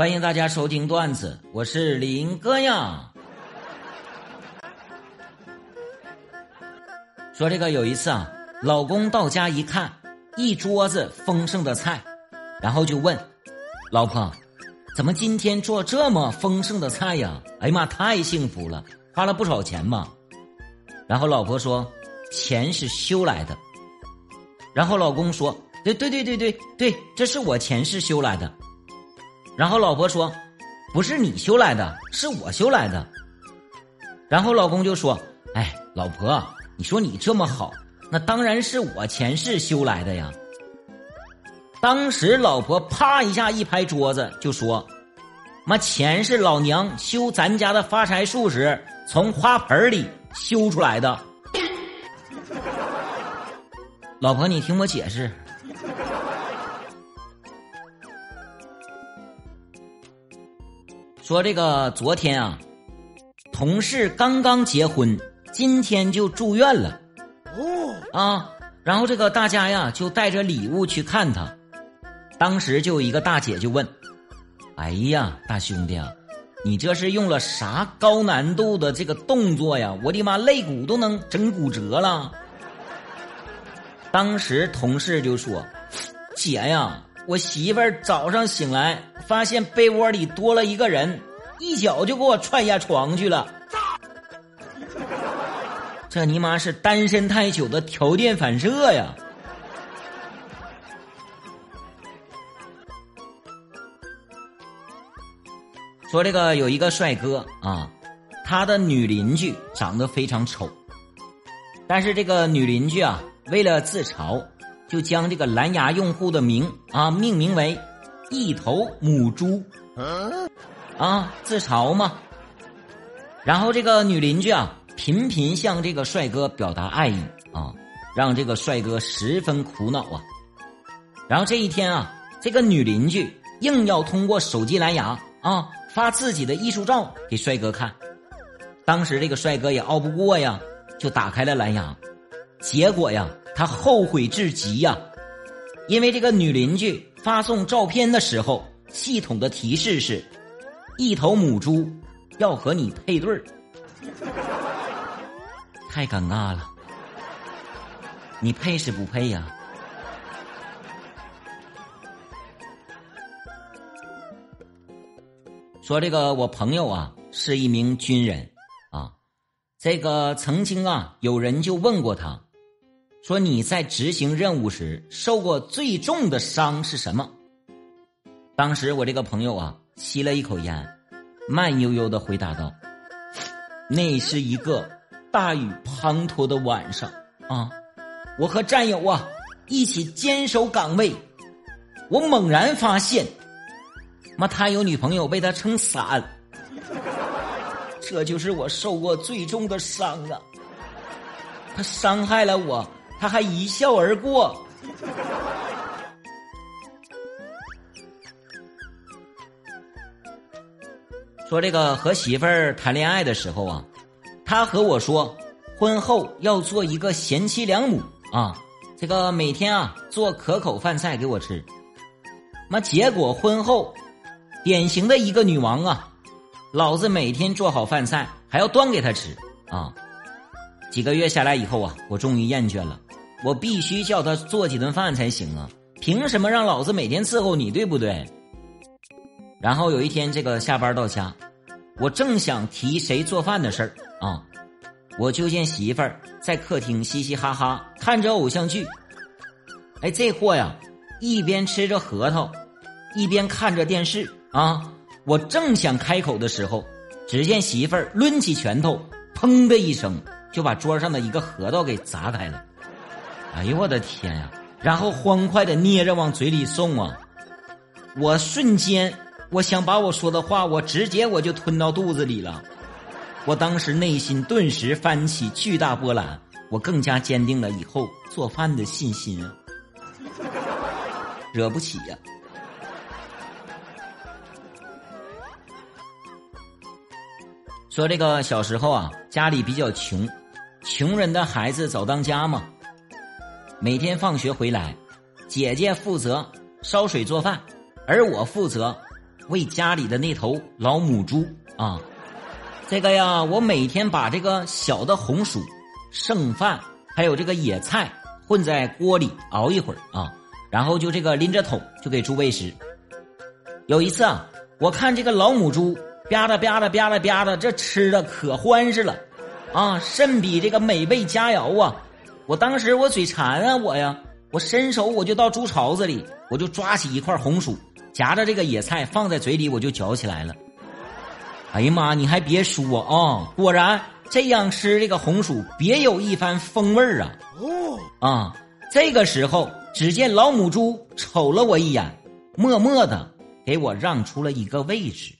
欢迎大家收听段子，我是林哥呀。说这个有一次啊，老公到家一看，一桌子丰盛的菜，然后就问老婆：“怎么今天做这么丰盛的菜呀？”哎呀妈，太幸福了，花了不少钱嘛。然后老婆说：“钱是修来的。”然后老公说：“对对对对对对，这是我前世修来的。”然后老婆说：“不是你修来的，是我修来的。”然后老公就说：“哎，老婆，你说你这么好，那当然是我前世修来的呀。”当时老婆啪一下一拍桌子，就说：“妈，钱是老娘修咱家的发财树时从花盆里修出来的。”老婆，你听我解释。说这个昨天啊，同事刚刚结婚，今天就住院了。哦啊，然后这个大家呀就带着礼物去看他。当时就有一个大姐就问：“哎呀，大兄弟啊，你这是用了啥高难度的这个动作呀？我的妈，肋骨都能整骨折了。”当时同事就说：“姐呀。”我媳妇儿早上醒来，发现被窝里多了一个人，一脚就给我踹下床去了。这尼玛是单身太久的条件反射呀！说这个有一个帅哥啊，他的女邻居长得非常丑，但是这个女邻居啊，为了自嘲。就将这个蓝牙用户的名啊命名为“一头母猪”，啊自嘲嘛。然后这个女邻居啊频频向这个帅哥表达爱意啊，让这个帅哥十分苦恼啊。然后这一天啊，这个女邻居硬要通过手机蓝牙啊发自己的艺术照给帅哥看。当时这个帅哥也拗不过呀，就打开了蓝牙，结果呀。他后悔至极呀，因为这个女邻居发送照片的时候，系统的提示是“一头母猪要和你配对儿”，太尴尬了。你配是不配呀？说这个我朋友啊是一名军人啊，这个曾经啊有人就问过他。说你在执行任务时受过最重的伤是什么？当时我这个朋友啊吸了一口烟，慢悠悠的回答道：“那是一个大雨滂沱的晚上啊，我和战友啊一起坚守岗位，我猛然发现，妈他有女朋友被他撑伞，这就是我受过最重的伤啊，他伤害了我。”他还一笑而过，说这个和媳妇儿谈恋爱的时候啊，他和我说，婚后要做一个贤妻良母啊，这个每天啊做可口饭菜给我吃。妈，结果婚后，典型的一个女王啊，老子每天做好饭菜还要端给她吃啊。几个月下来以后啊，我终于厌倦了。我必须叫他做几顿饭才行啊！凭什么让老子每天伺候你，对不对？然后有一天，这个下班到家，我正想提谁做饭的事儿啊，我就见媳妇儿在客厅嘻嘻哈哈看着偶像剧。哎，这货呀，一边吃着核桃，一边看着电视啊。我正想开口的时候，只见媳妇儿抡起拳头，砰的一声就把桌上的一个核桃给砸开了。哎呦我的天呀！然后欢快的捏着往嘴里送啊！我瞬间，我想把我说的话，我直接我就吞到肚子里了。我当时内心顿时翻起巨大波澜，我更加坚定了以后做饭的信心啊！惹不起呀！说这个小时候啊，家里比较穷，穷人的孩子早当家嘛。每天放学回来，姐姐负责烧水做饭，而我负责喂家里的那头老母猪啊。这个呀，我每天把这个小的红薯、剩饭还有这个野菜混在锅里熬一会儿啊，然后就这个拎着桶就给猪喂食。有一次啊，我看这个老母猪吧嗒吧嗒吧嗒吧嗒，这吃的可欢实了，啊，甚比这个美味佳肴啊！我当时我嘴馋啊，我呀，我伸手我就到猪槽子里，我就抓起一块红薯，夹着这个野菜放在嘴里，我就嚼起来了。哎呀妈！你还别说啊，果然这样吃这个红薯别有一番风味儿啊！哦啊，这个时候只见老母猪瞅了我一眼，默默的给我让出了一个位置。